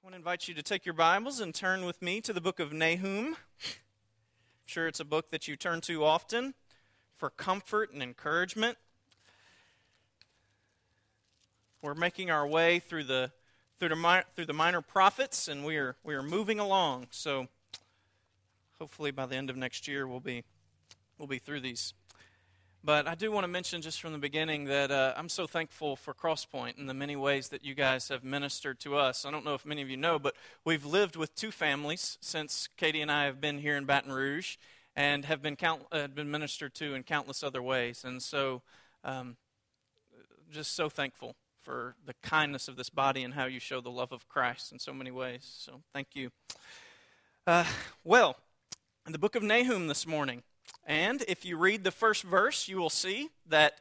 I want to invite you to take your Bibles and turn with me to the book of Nahum. I'm sure it's a book that you turn to often for comfort and encouragement. We're making our way through the through the, through the minor prophets, and we are we are moving along. So hopefully by the end of next year we'll be we'll be through these. But I do want to mention just from the beginning that uh, I'm so thankful for Crosspoint and the many ways that you guys have ministered to us. I don't know if many of you know, but we've lived with two families since Katie and I have been here in Baton Rouge and have been, count, uh, been ministered to in countless other ways. And so, um, just so thankful for the kindness of this body and how you show the love of Christ in so many ways. So, thank you. Uh, well, in the book of Nahum this morning, and if you read the first verse, you will see that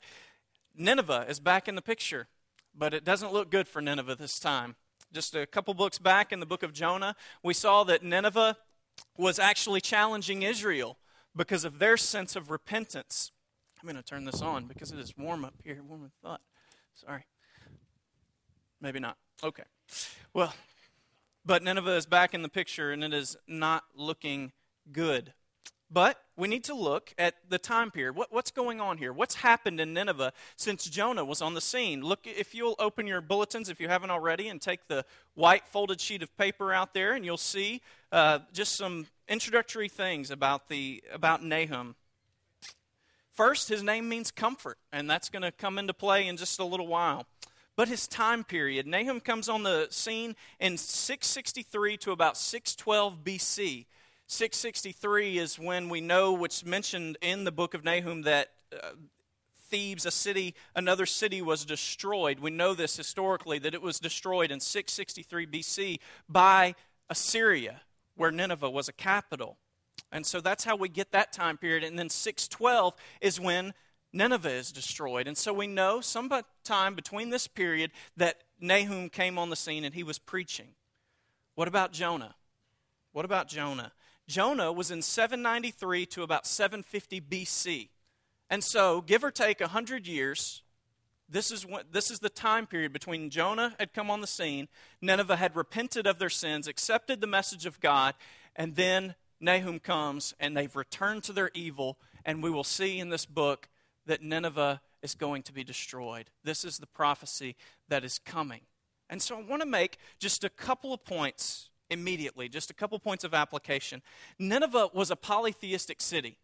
Nineveh is back in the picture. But it doesn't look good for Nineveh this time. Just a couple books back in the book of Jonah, we saw that Nineveh was actually challenging Israel because of their sense of repentance. I'm going to turn this on because it is warm up here, warm than thought. Sorry. Maybe not. Okay. Well, but Nineveh is back in the picture and it is not looking good. But we need to look at the time period. What, what's going on here? What's happened in Nineveh since Jonah was on the scene? Look, if you'll open your bulletins, if you haven't already, and take the white folded sheet of paper out there, and you'll see uh, just some introductory things about the about Nahum. First, his name means comfort, and that's going to come into play in just a little while. But his time period, Nahum comes on the scene in 663 to about 612 BC. 663 is when we know what's mentioned in the book of Nahum that uh, Thebes, a city, another city was destroyed. We know this historically that it was destroyed in 663 BC by Assyria, where Nineveh was a capital. And so that's how we get that time period. And then 612 is when Nineveh is destroyed. And so we know sometime between this period that Nahum came on the scene and he was preaching. What about Jonah? What about Jonah? Jonah was in 793 to about 750 BC. And so, give or take 100 years, this is, this is the time period between Jonah had come on the scene, Nineveh had repented of their sins, accepted the message of God, and then Nahum comes and they've returned to their evil. And we will see in this book that Nineveh is going to be destroyed. This is the prophecy that is coming. And so I want to make just a couple of points immediately. Just a couple points of application. Nineveh was a polytheistic city,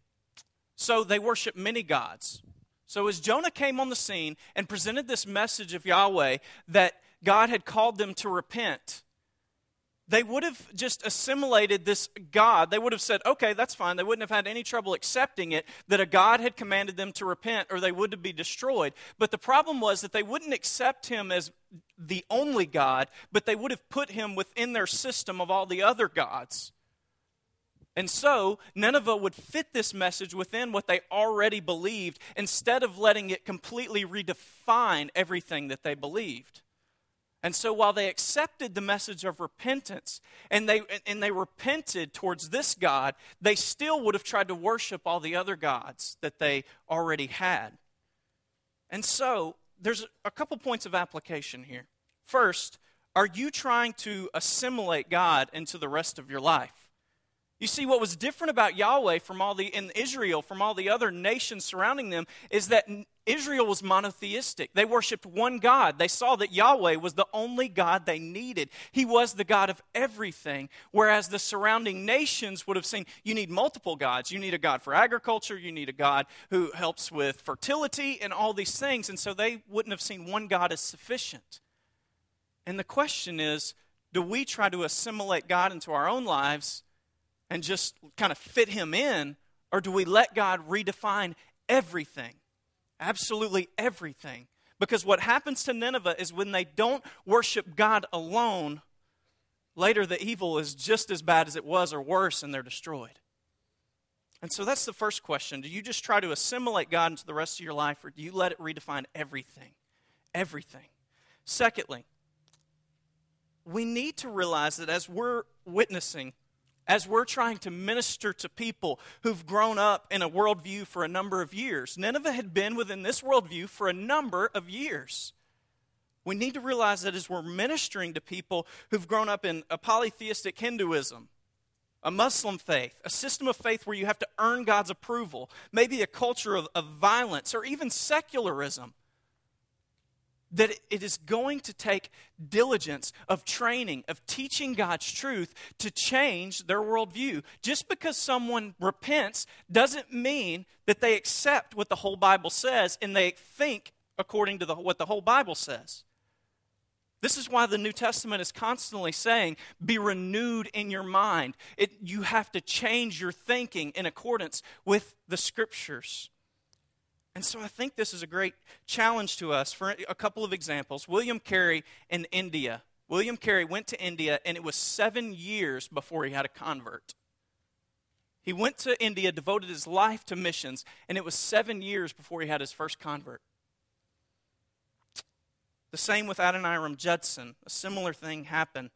so they worshiped many gods. So as Jonah came on the scene and presented this message of Yahweh that God had called them to repent, they would have just assimilated this God. They would have said, okay, that's fine. They wouldn't have had any trouble accepting it that a God had commanded them to repent or they would be destroyed. But the problem was that they wouldn't accept him as the only God, but they would have put him within their system of all the other gods. And so, Nineveh would fit this message within what they already believed instead of letting it completely redefine everything that they believed. And so while they accepted the message of repentance and they, and they repented towards this God, they still would have tried to worship all the other gods that they already had. And so there's a couple points of application here. First, are you trying to assimilate God into the rest of your life? You see, what was different about Yahweh from all the in Israel from all the other nations surrounding them is that Israel was monotheistic. They worshiped one God. They saw that Yahweh was the only God they needed. He was the God of everything. Whereas the surrounding nations would have seen you need multiple gods. You need a God for agriculture, you need a God who helps with fertility and all these things. And so they wouldn't have seen one God as sufficient. And the question is do we try to assimilate God into our own lives? and just kind of fit him in, or do we let God redefine everything? Absolutely everything. Because what happens to Nineveh is when they don't worship God alone, later the evil is just as bad as it was or worse, and they're destroyed. And so that's the first question. Do you just try to assimilate God into the rest of your life, or do you let it redefine everything? Everything. Secondly, we need to realize that as we're witnessing as we're trying to minister to people who've grown up in a worldview for a number of years. Nineveh had been within this worldview for a number of years. We need to realize that as we're ministering to people who've grown up in a polytheistic Hinduism, a Muslim faith, a system of faith where you have to earn God's approval, maybe a culture of, of violence, or even secularism, that it is going to take diligence of training, of teaching God's truth to change their worldview. Just because someone repents doesn't mean that they accept what the whole Bible says and they think according to the, what the whole Bible says. This is why the New Testament is constantly saying, be renewed in your mind. It, you have to change your thinking in accordance with the scriptures. And so I think this is a great challenge to us. For a couple of examples, William Carey in India. William Carey went to India, and it was seven years before he had a convert. He went to India, devoted his life to missions, and it was seven years before he had his first convert. The same with Adoniram Judson. A similar thing happened.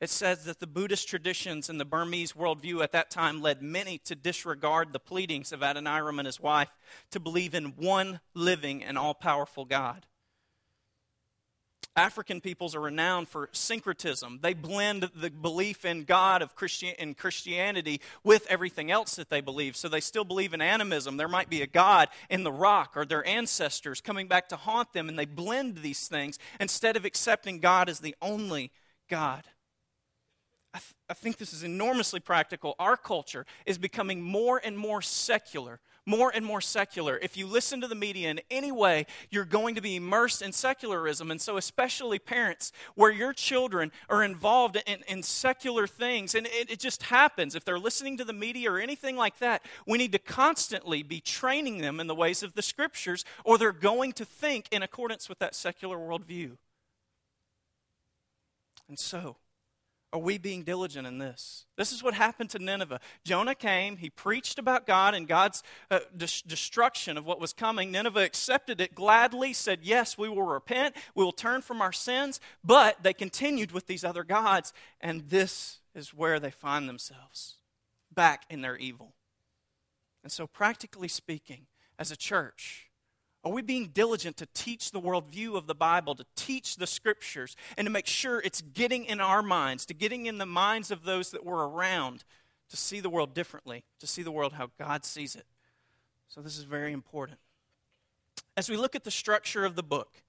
It says that the Buddhist traditions and the Burmese worldview at that time led many to disregard the pleadings of Adoniram and his wife to believe in one living and all powerful God. African peoples are renowned for syncretism. They blend the belief in God of Christian, in Christianity with everything else that they believe. So they still believe in animism. There might be a God in the rock or their ancestors coming back to haunt them, and they blend these things instead of accepting God as the only God. I, th- I think this is enormously practical. Our culture is becoming more and more secular more and more secular. If you listen to the media in any way, you're going to be immersed in secularism. And so, especially parents, where your children are involved in, in secular things, and it, it just happens. If they're listening to the media or anything like that, we need to constantly be training them in the ways of the scriptures, or they're going to think in accordance with that secular worldview. And so, are we being diligent in this? This is what happened to Nineveh. Jonah came, he preached about God and God's uh, destruction of what was coming. Nineveh accepted it gladly, said, Yes, we will repent, we will turn from our sins, but they continued with these other gods, and this is where they find themselves back in their evil. And so, practically speaking, as a church, are we being diligent to teach the worldview of the Bible, to teach the scriptures, and to make sure it's getting in our minds, to getting in the minds of those that were around, to see the world differently, to see the world how God sees it? So, this is very important. As we look at the structure of the book,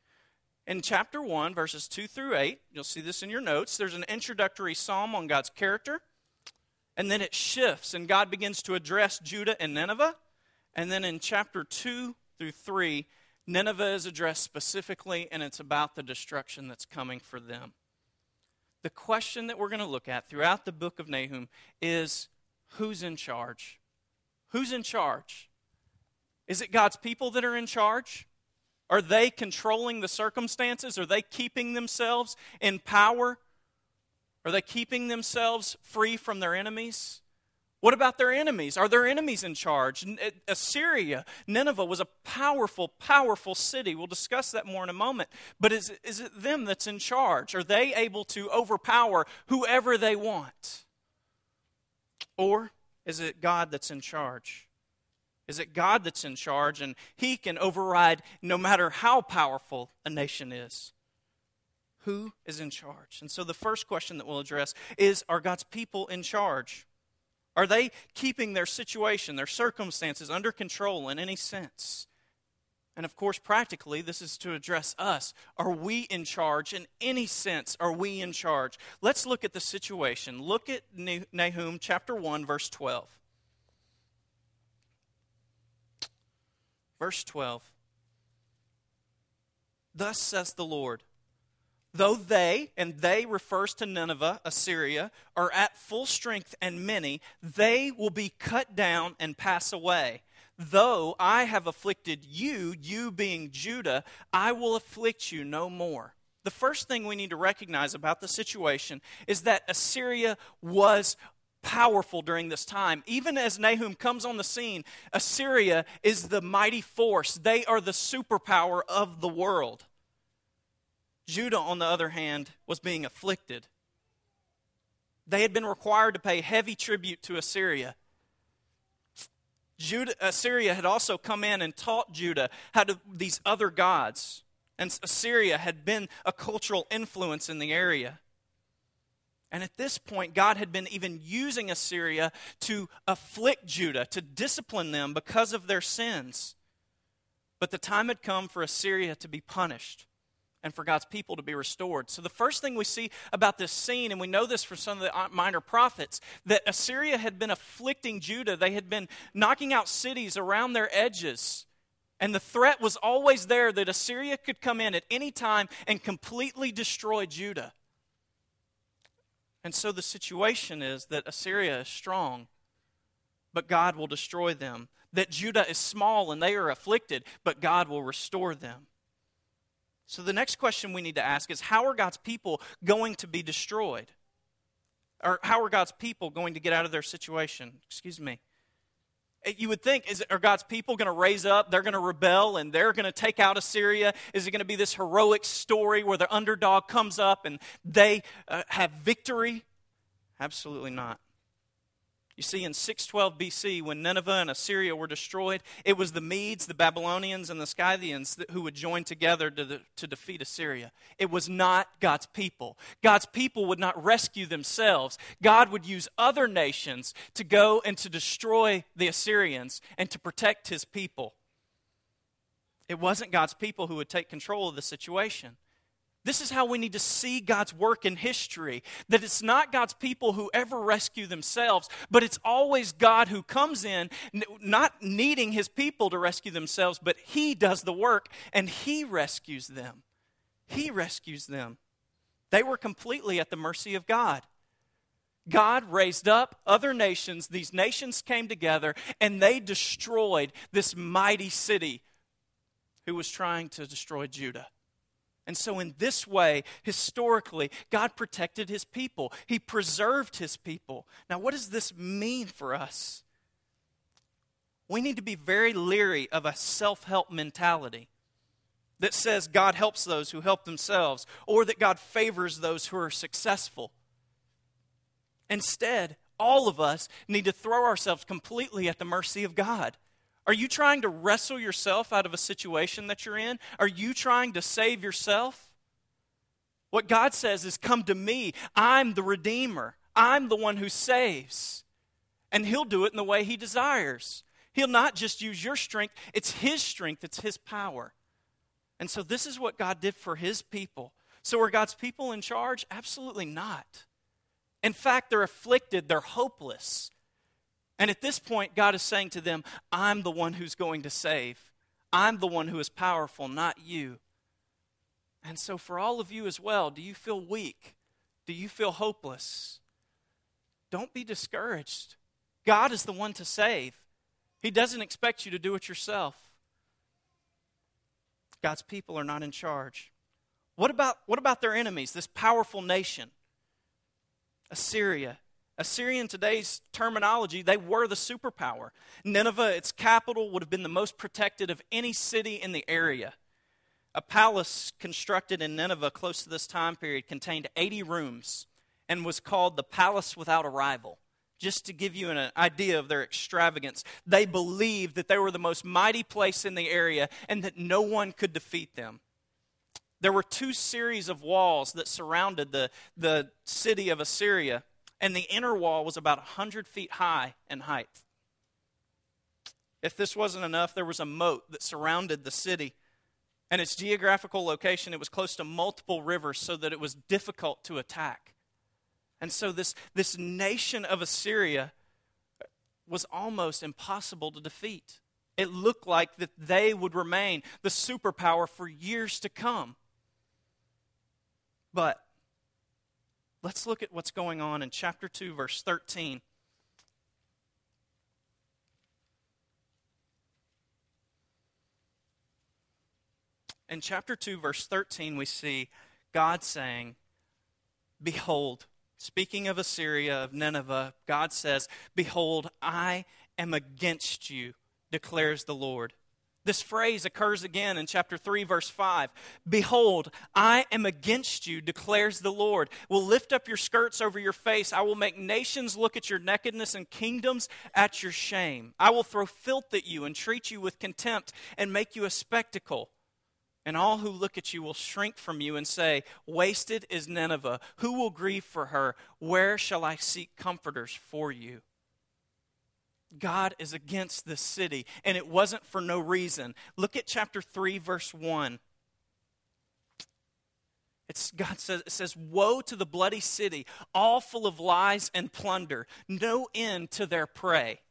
in chapter 1, verses 2 through 8, you'll see this in your notes, there's an introductory psalm on God's character, and then it shifts, and God begins to address Judah and Nineveh. And then in chapter 2 through 3, Nineveh is addressed specifically, and it's about the destruction that's coming for them. The question that we're going to look at throughout the book of Nahum is who's in charge? Who's in charge? Is it God's people that are in charge? Are they controlling the circumstances? Are they keeping themselves in power? Are they keeping themselves free from their enemies? What about their enemies? Are their enemies in charge? Uh, Assyria, Nineveh was a powerful, powerful city. We'll discuss that more in a moment. But is, is it them that's in charge? Are they able to overpower whoever they want? Or is it God that's in charge? Is it God that's in charge and He can override no matter how powerful a nation is? Who is in charge? And so the first question that we'll address is Are God's people in charge? Are they keeping their situation, their circumstances under control in any sense? And of course, practically, this is to address us. Are we in charge? In any sense, are we in charge? Let's look at the situation. Look at Nahum chapter 1, verse 12. Verse 12. Thus says the Lord Though they, and they refers to Nineveh, Assyria, are at full strength and many, they will be cut down and pass away. Though I have afflicted you, you being Judah, I will afflict you no more. The first thing we need to recognize about the situation is that Assyria was powerful during this time. Even as Nahum comes on the scene, Assyria is the mighty force, they are the superpower of the world. Judah, on the other hand, was being afflicted. They had been required to pay heavy tribute to Assyria. Judah, Assyria had also come in and taught Judah how to these other gods. And Assyria had been a cultural influence in the area. And at this point, God had been even using Assyria to afflict Judah, to discipline them because of their sins. But the time had come for Assyria to be punished and for God's people to be restored. So, the first thing we see about this scene, and we know this from some of the uh, minor prophets, that Assyria had been afflicting Judah. They had been knocking out cities around their edges. And the threat was always there that Assyria could come in at any time and completely destroy Judah. And so the situation is that Assyria is strong, but God will destroy them. That Judah is small and they are afflicted, but God will restore them. So the next question we need to ask is how are God's people going to be destroyed? Or how are God's people going to get out of their situation? Excuse me. You would think, is, are God's people going to raise up? They're going to rebel and they're going to take out Assyria? Is it going to be this heroic story where the underdog comes up and they uh, have victory? Absolutely not. You see, in 612 BC, when Nineveh and Assyria were destroyed, it was the Medes, the Babylonians, and the Scythians who would join together to, the, to defeat Assyria. It was not God's people. God's people would not rescue themselves. God would use other nations to go and to destroy the Assyrians and to protect his people. It wasn't God's people who would take control of the situation. This is how we need to see God's work in history. That it's not God's people who ever rescue themselves, but it's always God who comes in, not needing his people to rescue themselves, but he does the work and he rescues them. He rescues them. They were completely at the mercy of God. God raised up other nations. These nations came together and they destroyed this mighty city who was trying to destroy Judah. And so, in this way, historically, God protected his people, he preserved his people. Now, what does this mean for us? We need to be very leery of a self help mentality that says God helps those who help themselves or that God favors those who are successful. Instead, all of us need to throw ourselves completely at the mercy of God. Are you trying to wrestle yourself out of a situation that you're in? Are you trying to save yourself? What God says is, Come to me. I'm the Redeemer, I'm the one who saves. And He'll do it in the way He desires. He'll not just use your strength, it's His strength, it's His power. And so, this is what God did for His people. So, are God's people in charge? Absolutely not. In fact, they're afflicted, they're hopeless. And at this point, God is saying to them, I'm the one who's going to save. I'm the one who is powerful, not you. And so, for all of you as well, do you feel weak? Do you feel hopeless? Don't be discouraged. God is the one to save, He doesn't expect you to do it yourself. God's people are not in charge. What about, what about their enemies, this powerful nation? Assyria, Assyria, in today's terminology, they were the superpower. Nineveh, its capital, would have been the most protected of any city in the area. A palace constructed in Nineveh close to this time period contained 80 rooms and was called the Palace Without a Rival. Just to give you an idea of their extravagance, they believed that they were the most mighty place in the area and that no one could defeat them. There were two series of walls that surrounded the, the city of Assyria and the inner wall was about 100 feet high in height. If this wasn't enough, there was a moat that surrounded the city. And its geographical location, it was close to multiple rivers so that it was difficult to attack. And so this, this nation of Assyria was almost impossible to defeat. It looked like that they would remain the superpower for years to come. But Let's look at what's going on in chapter 2, verse 13. In chapter 2, verse 13, we see God saying, Behold, speaking of Assyria, of Nineveh, God says, Behold, I am against you, declares the Lord. This phrase occurs again in chapter 3, verse 5. Behold, I am against you, declares the Lord. Will lift up your skirts over your face. I will make nations look at your nakedness and kingdoms at your shame. I will throw filth at you and treat you with contempt and make you a spectacle. And all who look at you will shrink from you and say, Wasted is Nineveh. Who will grieve for her? Where shall I seek comforters for you? God is against this city, and it wasn't for no reason. Look at chapter 3, verse 1. It's, God says, it says, Woe to the bloody city, all full of lies and plunder, no end to their prey.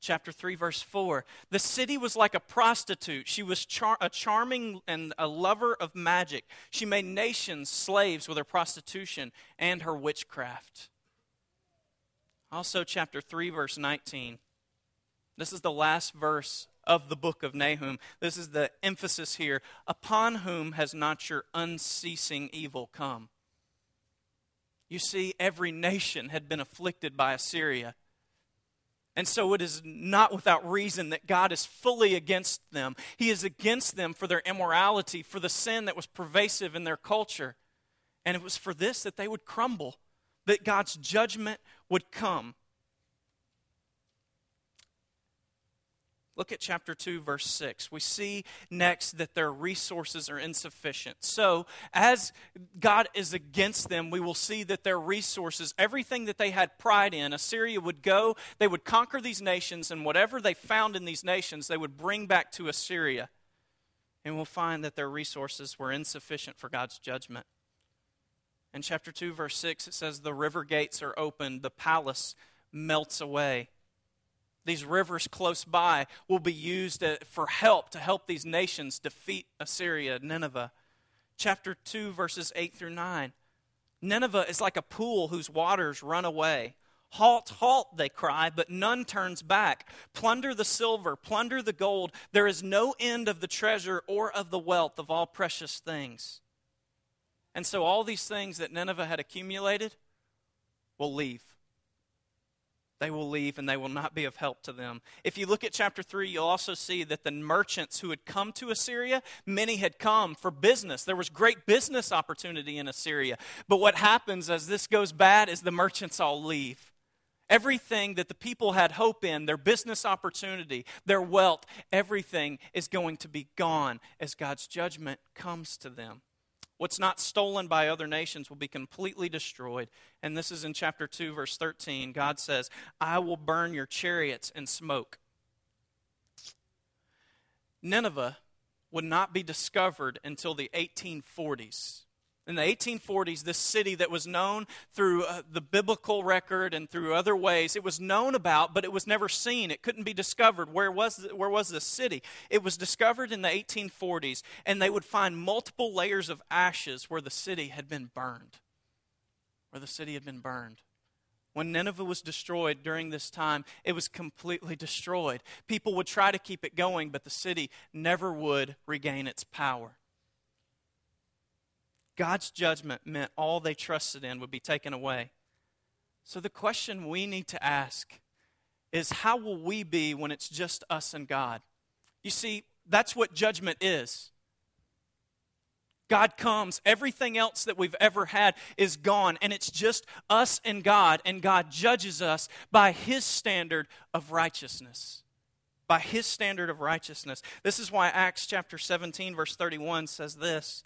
Chapter 3, verse 4. The city was like a prostitute. She was char- a charming and a lover of magic. She made nations slaves with her prostitution and her witchcraft. Also, chapter 3, verse 19. This is the last verse of the book of Nahum. This is the emphasis here. Upon whom has not your unceasing evil come? You see, every nation had been afflicted by Assyria. And so it is not without reason that God is fully against them. He is against them for their immorality, for the sin that was pervasive in their culture. And it was for this that they would crumble, that God's judgment would come. Look at chapter 2, verse 6. We see next that their resources are insufficient. So, as God is against them, we will see that their resources, everything that they had pride in, Assyria would go, they would conquer these nations, and whatever they found in these nations, they would bring back to Assyria. And we'll find that their resources were insufficient for God's judgment. In chapter 2, verse 6, it says, The river gates are opened, the palace melts away these rivers close by will be used uh, for help to help these nations defeat Assyria, Nineveh. Chapter 2, verses 8 through 9. Nineveh is like a pool whose waters run away. Halt, halt, they cry, but none turns back. Plunder the silver, plunder the gold. There is no end of the treasure or of the wealth of all precious things. And so, all these things that Nineveh had accumulated will leave they will leave and they will not be of help to them. If you look at chapter 3, you'll also see that the merchants who had come to Assyria, many had come for business. There was great business opportunity in Assyria. But what happens as this goes bad is the merchants all leave. Everything that the people had hope in, their business opportunity, their wealth, everything is going to be gone as God's judgment comes to them. What's not stolen by other nations will be completely destroyed. And this is in chapter 2, verse 13. God says, I will burn your chariots in smoke. Nineveh would not be discovered until the 1840s. In the 1840s, this city that was known through uh, the biblical record and through other ways, it was known about, but it was never seen. It couldn't be discovered. Where was, the, where was this city? It was discovered in the 1840s, and they would find multiple layers of ashes where the city had been burned. Where the city had been burned. When Nineveh was destroyed during this time, it was completely destroyed. People would try to keep it going, but the city never would regain its power. God's judgment meant all they trusted in would be taken away. So the question we need to ask is how will we be when it's just us and God? You see, that's what judgment is. God comes, everything else that we've ever had is gone, and it's just us and God, and God judges us by His standard of righteousness. By His standard of righteousness. This is why Acts chapter 17, verse 31 says this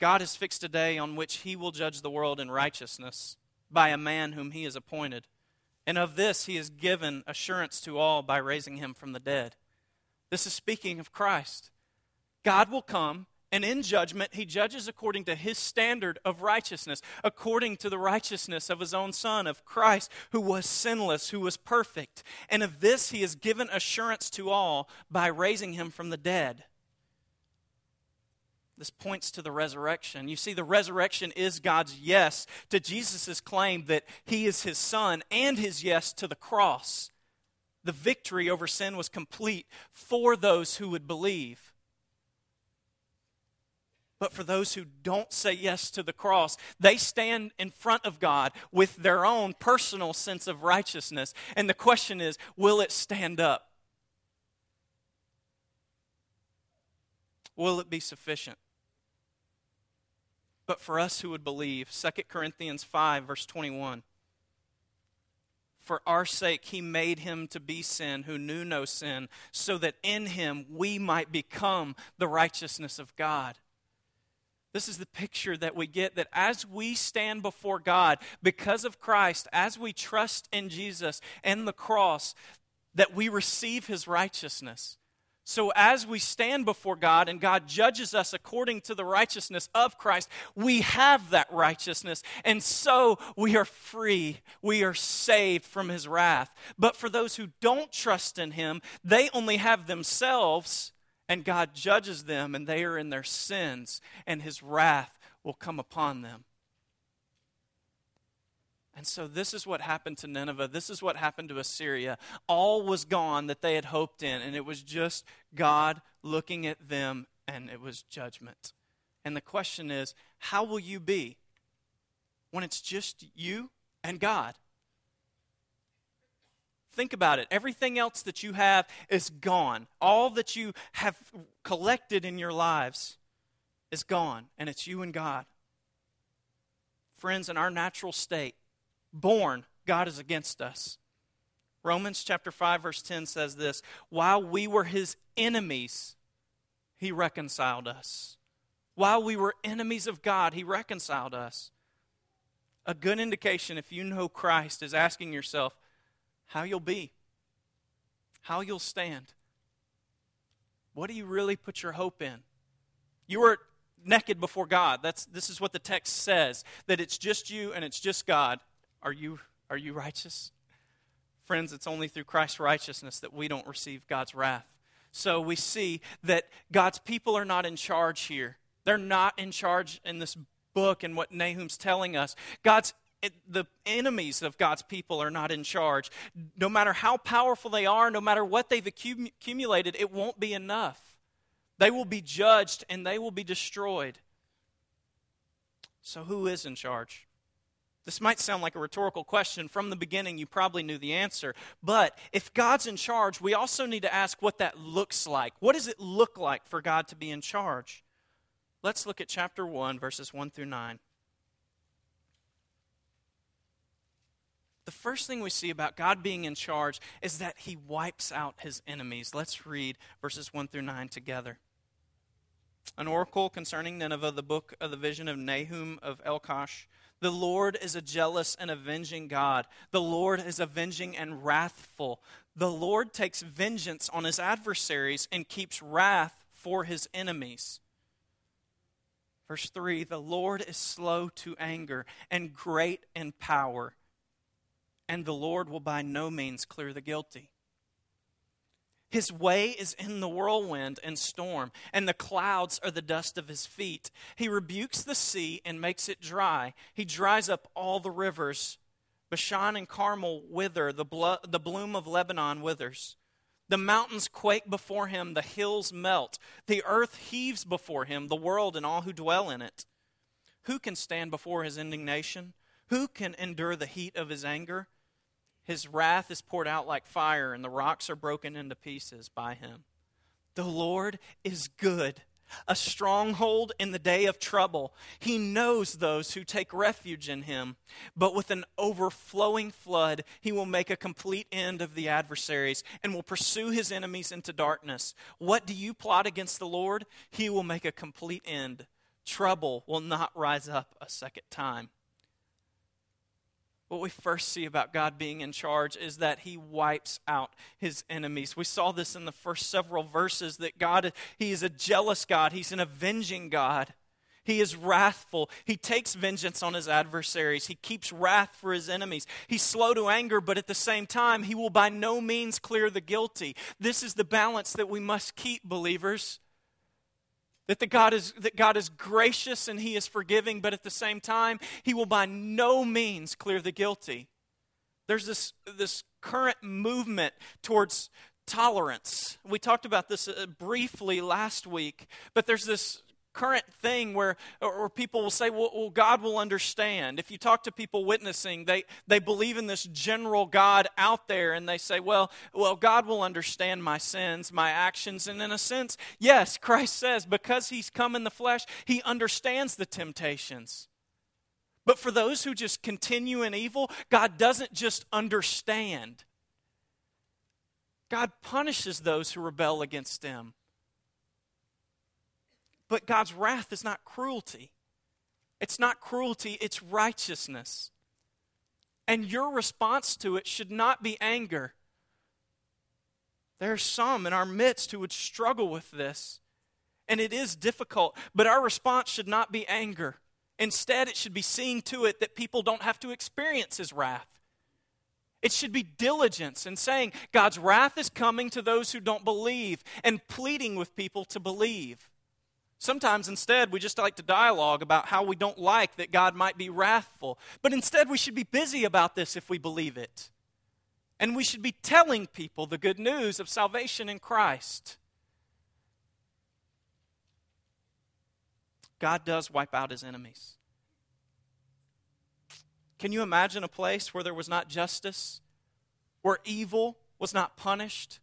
God has fixed a day on which he will judge the world in righteousness by a man whom he has appointed. And of this he has given assurance to all by raising him from the dead. This is speaking of Christ. God will come, and in judgment, he judges according to his standard of righteousness, according to the righteousness of his own Son, of Christ, who was sinless, who was perfect. And of this he has given assurance to all by raising him from the dead. This points to the resurrection. You see, the resurrection is God's yes to Jesus' claim that he is his son and his yes to the cross. The victory over sin was complete for those who would believe. But for those who don't say yes to the cross, they stand in front of God with their own personal sense of righteousness. And the question is will it stand up? Will it be sufficient? But for us who would believe. 2 Corinthians 5, verse 21. For our sake, he made him to be sin who knew no sin, so that in him we might become the righteousness of God. This is the picture that we get that as we stand before God because of Christ, as we trust in Jesus and the cross, that we receive his righteousness. So, as we stand before God and God judges us according to the righteousness of Christ, we have that righteousness. And so we are free. We are saved from his wrath. But for those who don't trust in him, they only have themselves, and God judges them, and they are in their sins, and his wrath will come upon them. And so, this is what happened to Nineveh. This is what happened to Assyria. All was gone that they had hoped in, and it was just God looking at them, and it was judgment. And the question is how will you be when it's just you and God? Think about it. Everything else that you have is gone. All that you have collected in your lives is gone, and it's you and God. Friends, in our natural state, born, God is against us. Romans chapter 5 verse 10 says this, while we were his enemies, he reconciled us. While we were enemies of God, he reconciled us. A good indication if you know Christ is asking yourself how you'll be, how you'll stand. What do you really put your hope in? You were naked before God. That's this is what the text says that it's just you and it's just God. Are you, are you righteous? Friends, it's only through Christ's righteousness that we don't receive God's wrath. So we see that God's people are not in charge here. They're not in charge in this book and what Nahum's telling us. God's it, the enemies of God's people are not in charge. No matter how powerful they are, no matter what they've accumulated, it won't be enough. They will be judged and they will be destroyed. So, who is in charge? This might sound like a rhetorical question. From the beginning, you probably knew the answer. But if God's in charge, we also need to ask what that looks like. What does it look like for God to be in charge? Let's look at chapter 1, verses 1 through 9. The first thing we see about God being in charge is that he wipes out his enemies. Let's read verses 1 through 9 together. An oracle concerning Nineveh, the book of the vision of Nahum of Elkosh. The Lord is a jealous and avenging God. The Lord is avenging and wrathful. The Lord takes vengeance on his adversaries and keeps wrath for his enemies. Verse 3 The Lord is slow to anger and great in power, and the Lord will by no means clear the guilty. His way is in the whirlwind and storm, and the clouds are the dust of his feet. He rebukes the sea and makes it dry. He dries up all the rivers. Bashan and Carmel wither, the, blo- the bloom of Lebanon withers. The mountains quake before him, the hills melt. The earth heaves before him, the world and all who dwell in it. Who can stand before his indignation? Who can endure the heat of his anger? His wrath is poured out like fire, and the rocks are broken into pieces by him. The Lord is good, a stronghold in the day of trouble. He knows those who take refuge in him. But with an overflowing flood, he will make a complete end of the adversaries and will pursue his enemies into darkness. What do you plot against the Lord? He will make a complete end. Trouble will not rise up a second time what we first see about God being in charge is that he wipes out his enemies. We saw this in the first several verses that God he is a jealous God, he's an avenging God. He is wrathful. He takes vengeance on his adversaries. He keeps wrath for his enemies. He's slow to anger, but at the same time, he will by no means clear the guilty. This is the balance that we must keep, believers. That, the God is, that God is gracious and He is forgiving, but at the same time, He will by no means clear the guilty. There's this, this current movement towards tolerance. We talked about this uh, briefly last week, but there's this current thing where or people will say well, well, god will understand if you talk to people witnessing they, they believe in this general god out there and they say well well god will understand my sins my actions and in a sense yes christ says because he's come in the flesh he understands the temptations But for those who just continue in evil, God doesn't just understand. God punishes those who rebel against Him. But God's wrath is not cruelty. It's not cruelty, it's righteousness. And your response to it should not be anger. There are some in our midst who would struggle with this. And it is difficult, but our response should not be anger. Instead, it should be seeing to it that people don't have to experience his wrath. It should be diligence in saying, God's wrath is coming to those who don't believe, and pleading with people to believe. Sometimes instead, we just like to dialogue about how we don't like that God might be wrathful. But instead, we should be busy about this if we believe it. And we should be telling people the good news of salvation in Christ. God does wipe out his enemies. Can you imagine a place where there was not justice, where evil was not punished?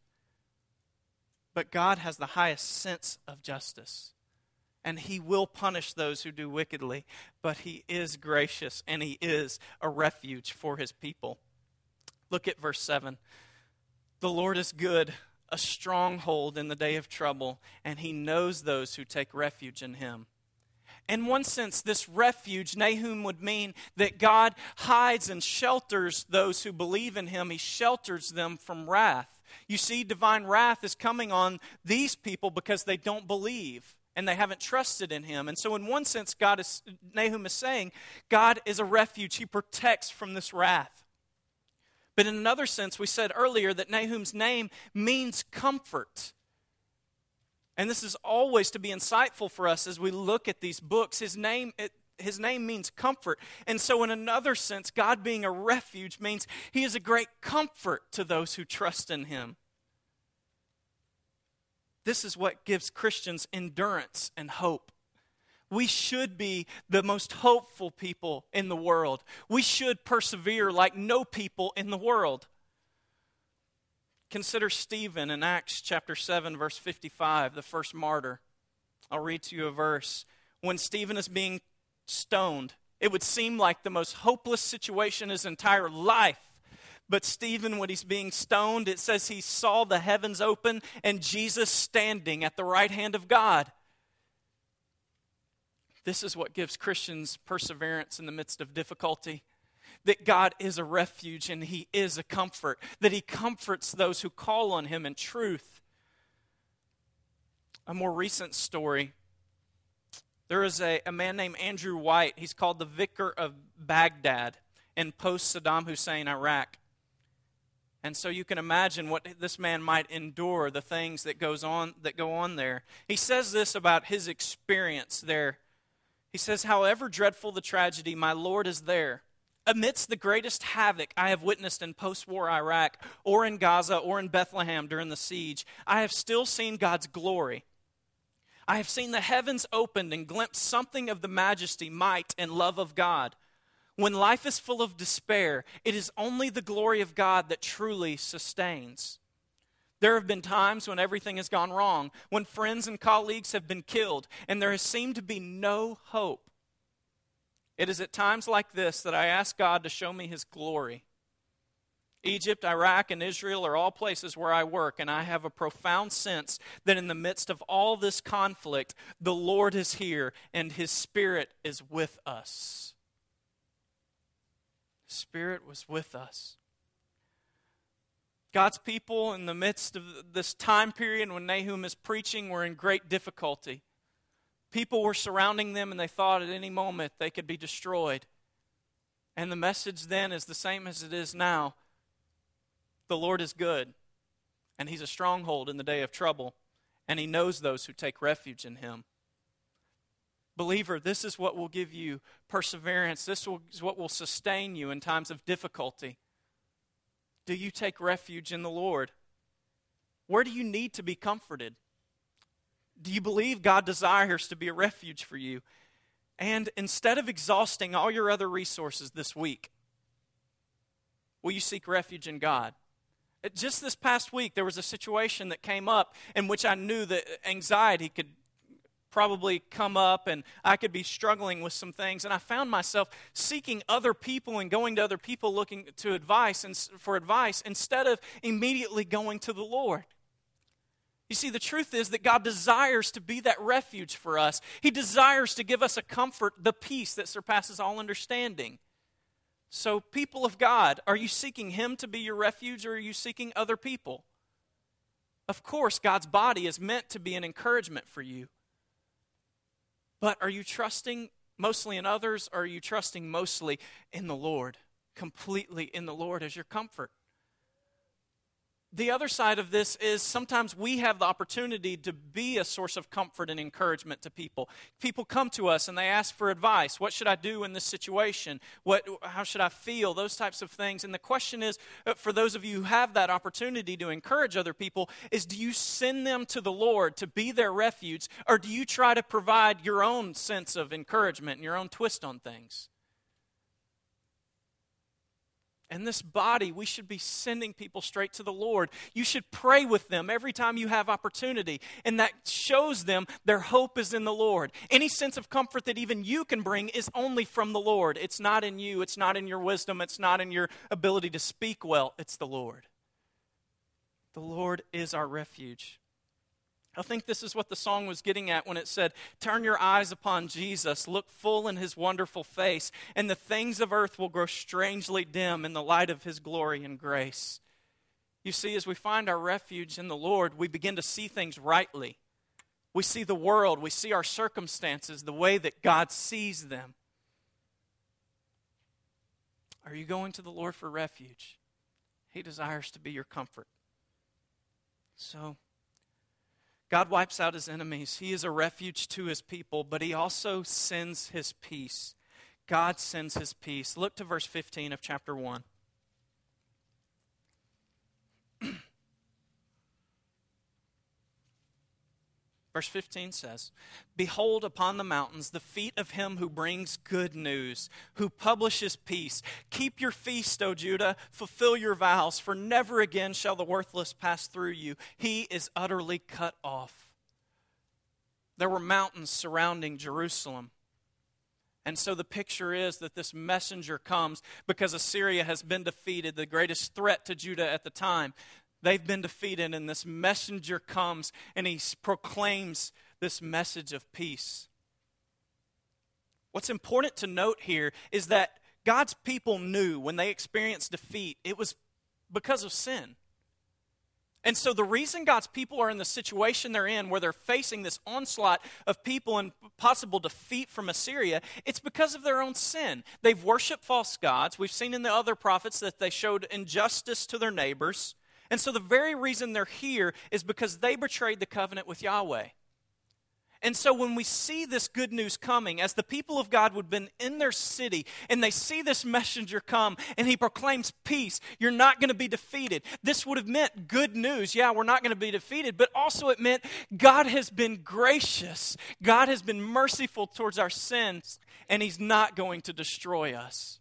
But God has the highest sense of justice and he will punish those who do wickedly, but he is gracious and he is a refuge for his people. Look at verse 7. The Lord is good, a stronghold in the day of trouble, and he knows those who take refuge in him. In one sense, this refuge, Nahum, would mean that God hides and shelters those who believe in him. He shelters them from wrath. You see, divine wrath is coming on these people because they don't believe and they haven't trusted in him. And so, in one sense, God is, Nahum is saying, God is a refuge. He protects from this wrath. But in another sense, we said earlier that Nahum's name means comfort. And this is always to be insightful for us as we look at these books. His name, it, his name means comfort. And so, in another sense, God being a refuge means he is a great comfort to those who trust in him. This is what gives Christians endurance and hope. We should be the most hopeful people in the world. We should persevere like no people in the world. Consider Stephen in Acts chapter 7, verse 55, the first martyr. I'll read to you a verse. When Stephen is being stoned, it would seem like the most hopeless situation his entire life. But Stephen, when he's being stoned, it says he saw the heavens open and Jesus standing at the right hand of God. This is what gives Christians perseverance in the midst of difficulty. That God is a refuge and He is a comfort, that He comforts those who call on Him in truth. A more recent story there is a, a man named Andrew White. He's called the Vicar of Baghdad in post Saddam Hussein, Iraq. And so you can imagine what this man might endure, the things that goes on that go on there. He says this about his experience there. He says, "However dreadful the tragedy, my Lord is there." Amidst the greatest havoc I have witnessed in post war Iraq, or in Gaza, or in Bethlehem during the siege, I have still seen God's glory. I have seen the heavens opened and glimpsed something of the majesty, might, and love of God. When life is full of despair, it is only the glory of God that truly sustains. There have been times when everything has gone wrong, when friends and colleagues have been killed, and there has seemed to be no hope. It is at times like this that I ask God to show me His glory. Egypt, Iraq, and Israel are all places where I work, and I have a profound sense that in the midst of all this conflict, the Lord is here and His Spirit is with us. Spirit was with us. God's people, in the midst of this time period when Nahum is preaching, were in great difficulty. People were surrounding them, and they thought at any moment they could be destroyed. And the message then is the same as it is now the Lord is good, and He's a stronghold in the day of trouble, and He knows those who take refuge in Him. Believer, this is what will give you perseverance. This is what will sustain you in times of difficulty. Do you take refuge in the Lord? Where do you need to be comforted? Do you believe God desires to be a refuge for you? And instead of exhausting all your other resources this week, will you seek refuge in God? Just this past week, there was a situation that came up in which I knew that anxiety could probably come up and I could be struggling with some things. And I found myself seeking other people and going to other people looking to advice and for advice instead of immediately going to the Lord. You see, the truth is that God desires to be that refuge for us. He desires to give us a comfort, the peace that surpasses all understanding. So, people of God, are you seeking Him to be your refuge or are you seeking other people? Of course, God's body is meant to be an encouragement for you. But are you trusting mostly in others or are you trusting mostly in the Lord? Completely in the Lord as your comfort the other side of this is sometimes we have the opportunity to be a source of comfort and encouragement to people. People come to us and they ask for advice. What should I do in this situation? What, how should I feel? Those types of things. And the question is uh, for those of you who have that opportunity to encourage other people, is do you send them to the Lord to be their refuge, or do you try to provide your own sense of encouragement and your own twist on things? And this body, we should be sending people straight to the Lord. You should pray with them every time you have opportunity. And that shows them their hope is in the Lord. Any sense of comfort that even you can bring is only from the Lord. It's not in you, it's not in your wisdom, it's not in your ability to speak well. It's the Lord. The Lord is our refuge. I think this is what the song was getting at when it said, Turn your eyes upon Jesus, look full in his wonderful face, and the things of earth will grow strangely dim in the light of his glory and grace. You see, as we find our refuge in the Lord, we begin to see things rightly. We see the world, we see our circumstances the way that God sees them. Are you going to the Lord for refuge? He desires to be your comfort. So, God wipes out his enemies. He is a refuge to his people, but he also sends his peace. God sends his peace. Look to verse 15 of chapter 1. Verse 15 says, Behold upon the mountains the feet of him who brings good news, who publishes peace. Keep your feast, O Judah, fulfill your vows, for never again shall the worthless pass through you. He is utterly cut off. There were mountains surrounding Jerusalem. And so the picture is that this messenger comes because Assyria has been defeated, the greatest threat to Judah at the time. They've been defeated, and this messenger comes and he proclaims this message of peace. What's important to note here is that God's people knew when they experienced defeat, it was because of sin. And so, the reason God's people are in the situation they're in, where they're facing this onslaught of people and possible defeat from Assyria, it's because of their own sin. They've worshiped false gods. We've seen in the other prophets that they showed injustice to their neighbors. And so the very reason they're here is because they betrayed the covenant with Yahweh. And so when we see this good news coming, as the people of God would have been in their city, and they see this messenger come, and he proclaims peace, you're not going to be defeated. This would have meant good news. Yeah, we're not going to be defeated, but also it meant God has been gracious. God has been merciful towards our sins, and he's not going to destroy us.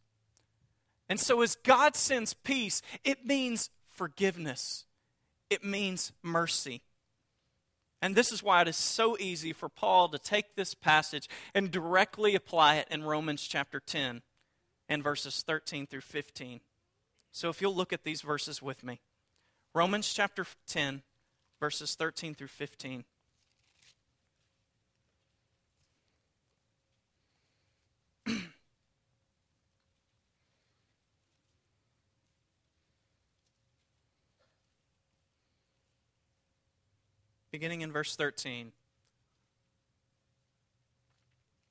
And so as God sends peace, it means forgiveness, it means mercy. And this is why it is so easy for Paul to take this passage and directly apply it in Romans chapter 10 and verses 13 through 15. So if you'll look at these verses with me Romans chapter 10, verses 13 through 15. Beginning in verse 13.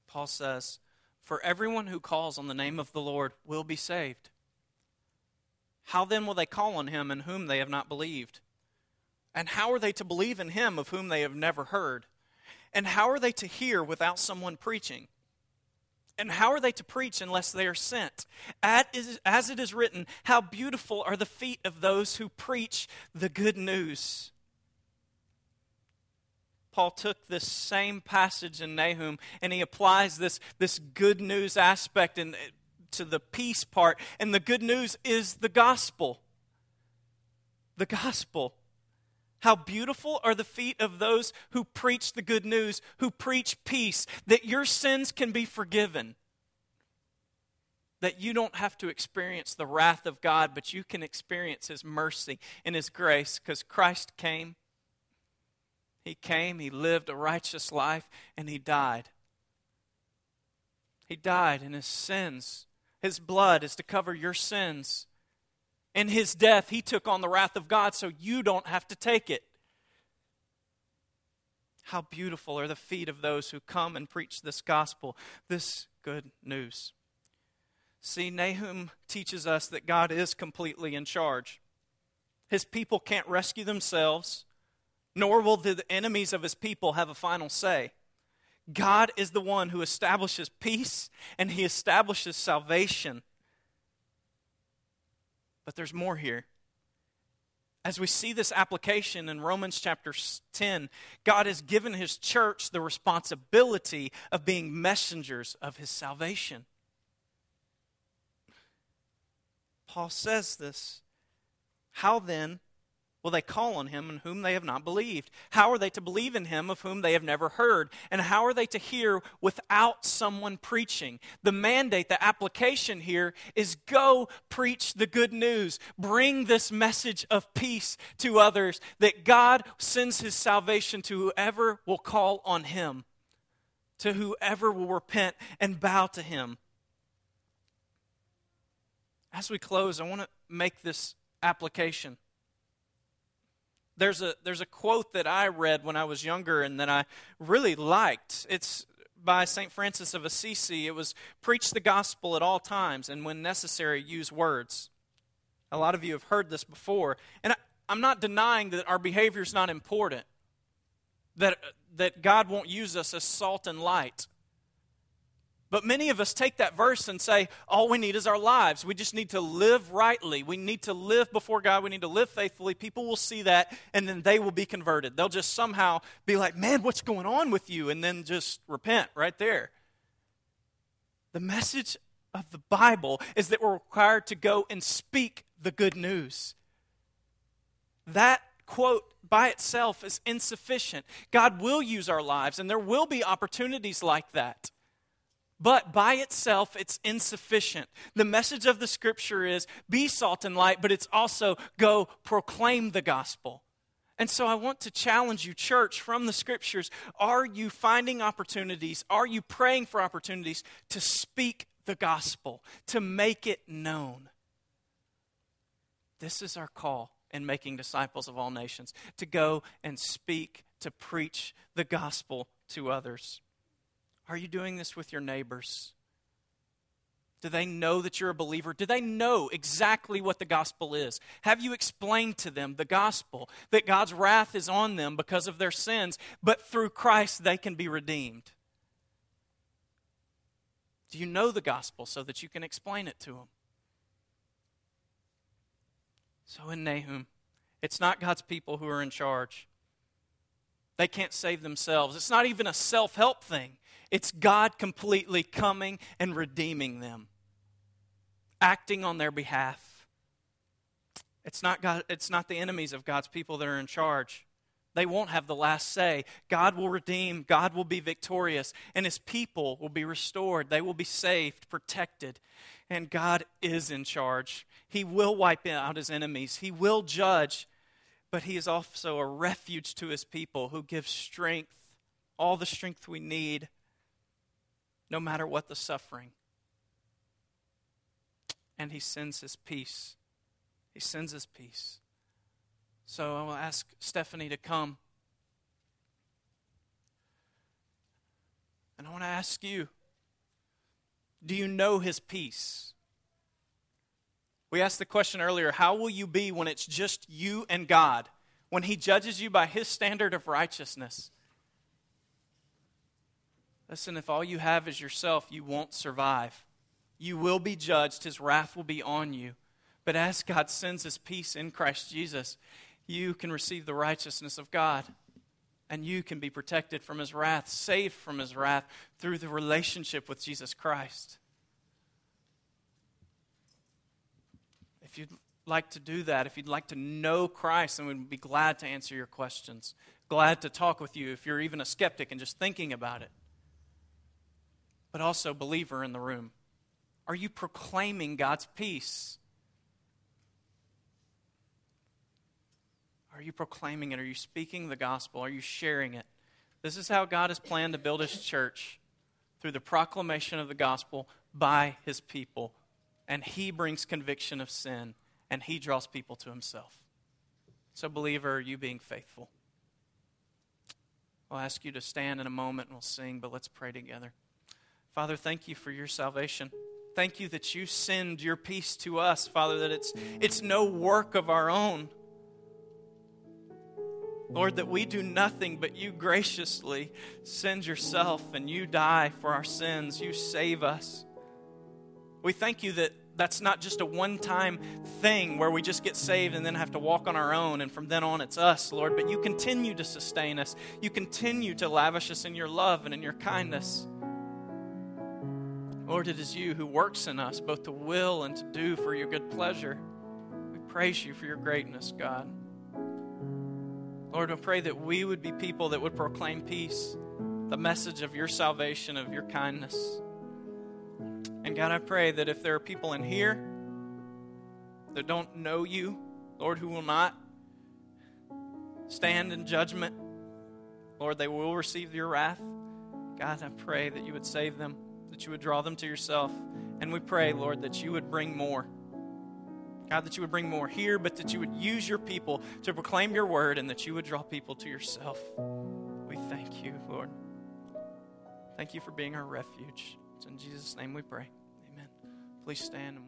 Paul says, For everyone who calls on the name of the Lord will be saved. How then will they call on him in whom they have not believed? And how are they to believe in him of whom they have never heard? And how are they to hear without someone preaching? And how are they to preach unless they are sent? As it is written, How beautiful are the feet of those who preach the good news. Paul took this same passage in Nahum and he applies this, this good news aspect in, to the peace part. And the good news is the gospel. The gospel. How beautiful are the feet of those who preach the good news, who preach peace, that your sins can be forgiven. That you don't have to experience the wrath of God, but you can experience His mercy and His grace because Christ came. He came, He lived a righteous life, and He died. He died, and His sins, His blood is to cover your sins in his death, he took on the wrath of God so you don't have to take it. How beautiful are the feet of those who come and preach this gospel, this good news. See, Nahum teaches us that God is completely in charge. His people can't rescue themselves, nor will the enemies of his people have a final say. God is the one who establishes peace and he establishes salvation. But there's more here. As we see this application in Romans chapter 10, God has given his church the responsibility of being messengers of his salvation. Paul says this. How then will they call on him in whom they have not believed? How are they to believe in him of whom they have never heard? And how are they to hear without someone preaching? The mandate, the application here is go preach the good news. Bring this message of peace to others that God sends his salvation to whoever will call on him, to whoever will repent and bow to him. As we close, I want to make this application there's a there's a quote that I read when I was younger and that I really liked. It's by St. Francis of Assisi. It was preach the gospel at all times and when necessary use words. A lot of you have heard this before, and I, I'm not denying that our behavior is not important. That that God won't use us as salt and light. But many of us take that verse and say, all we need is our lives. We just need to live rightly. We need to live before God. We need to live faithfully. People will see that, and then they will be converted. They'll just somehow be like, man, what's going on with you? And then just repent right there. The message of the Bible is that we're required to go and speak the good news. That quote by itself is insufficient. God will use our lives, and there will be opportunities like that. But by itself, it's insufficient. The message of the scripture is be salt and light, but it's also go proclaim the gospel. And so I want to challenge you, church, from the scriptures. Are you finding opportunities? Are you praying for opportunities to speak the gospel, to make it known? This is our call in making disciples of all nations to go and speak, to preach the gospel to others. Are you doing this with your neighbors? Do they know that you're a believer? Do they know exactly what the gospel is? Have you explained to them the gospel that God's wrath is on them because of their sins, but through Christ they can be redeemed? Do you know the gospel so that you can explain it to them? So in Nahum, it's not God's people who are in charge. They can't save themselves. It's not even a self help thing. It's God completely coming and redeeming them, acting on their behalf. It's not, God, it's not the enemies of God's people that are in charge. They won't have the last say. God will redeem, God will be victorious, and his people will be restored. They will be saved, protected, and God is in charge. He will wipe out his enemies, he will judge, but he is also a refuge to his people who gives strength, all the strength we need no matter what the suffering. And he sends his peace. He sends his peace. So I will ask Stephanie to come. And I want to ask you do you know his peace? We asked the question earlier how will you be when it's just you and God? When he judges you by his standard of righteousness? Listen, if all you have is yourself, you won't survive. You will be judged, His wrath will be on you. But as God sends His peace in Christ Jesus, you can receive the righteousness of God. And you can be protected from His wrath, saved from His wrath through the relationship with Jesus Christ. If you'd like to do that, if you'd like to know Christ, then we'd be glad to answer your questions. Glad to talk with you if you're even a skeptic and just thinking about it. But also, believer in the room, are you proclaiming God's peace? Are you proclaiming it? Are you speaking the gospel? Are you sharing it? This is how God has planned to build his church through the proclamation of the gospel by his people. And he brings conviction of sin and he draws people to himself. So, believer, are you being faithful? I'll ask you to stand in a moment and we'll sing, but let's pray together. Father, thank you for your salvation. Thank you that you send your peace to us, Father, that it's, it's no work of our own. Lord, that we do nothing but you graciously send yourself and you die for our sins. You save us. We thank you that that's not just a one time thing where we just get saved and then have to walk on our own, and from then on it's us, Lord. But you continue to sustain us, you continue to lavish us in your love and in your kindness. Lord, it is you who works in us both to will and to do for your good pleasure. We praise you for your greatness, God. Lord, we pray that we would be people that would proclaim peace, the message of your salvation, of your kindness. And God, I pray that if there are people in here that don't know you, Lord, who will not stand in judgment, Lord, they will receive your wrath. God, I pray that you would save them, that you would draw them to yourself. And we pray, Lord, that you would bring more. God, that you would bring more here, but that you would use your people to proclaim your word and that you would draw people to yourself. We thank you, Lord. Thank you for being our refuge. It's in Jesus' name we pray. Amen. Please stand and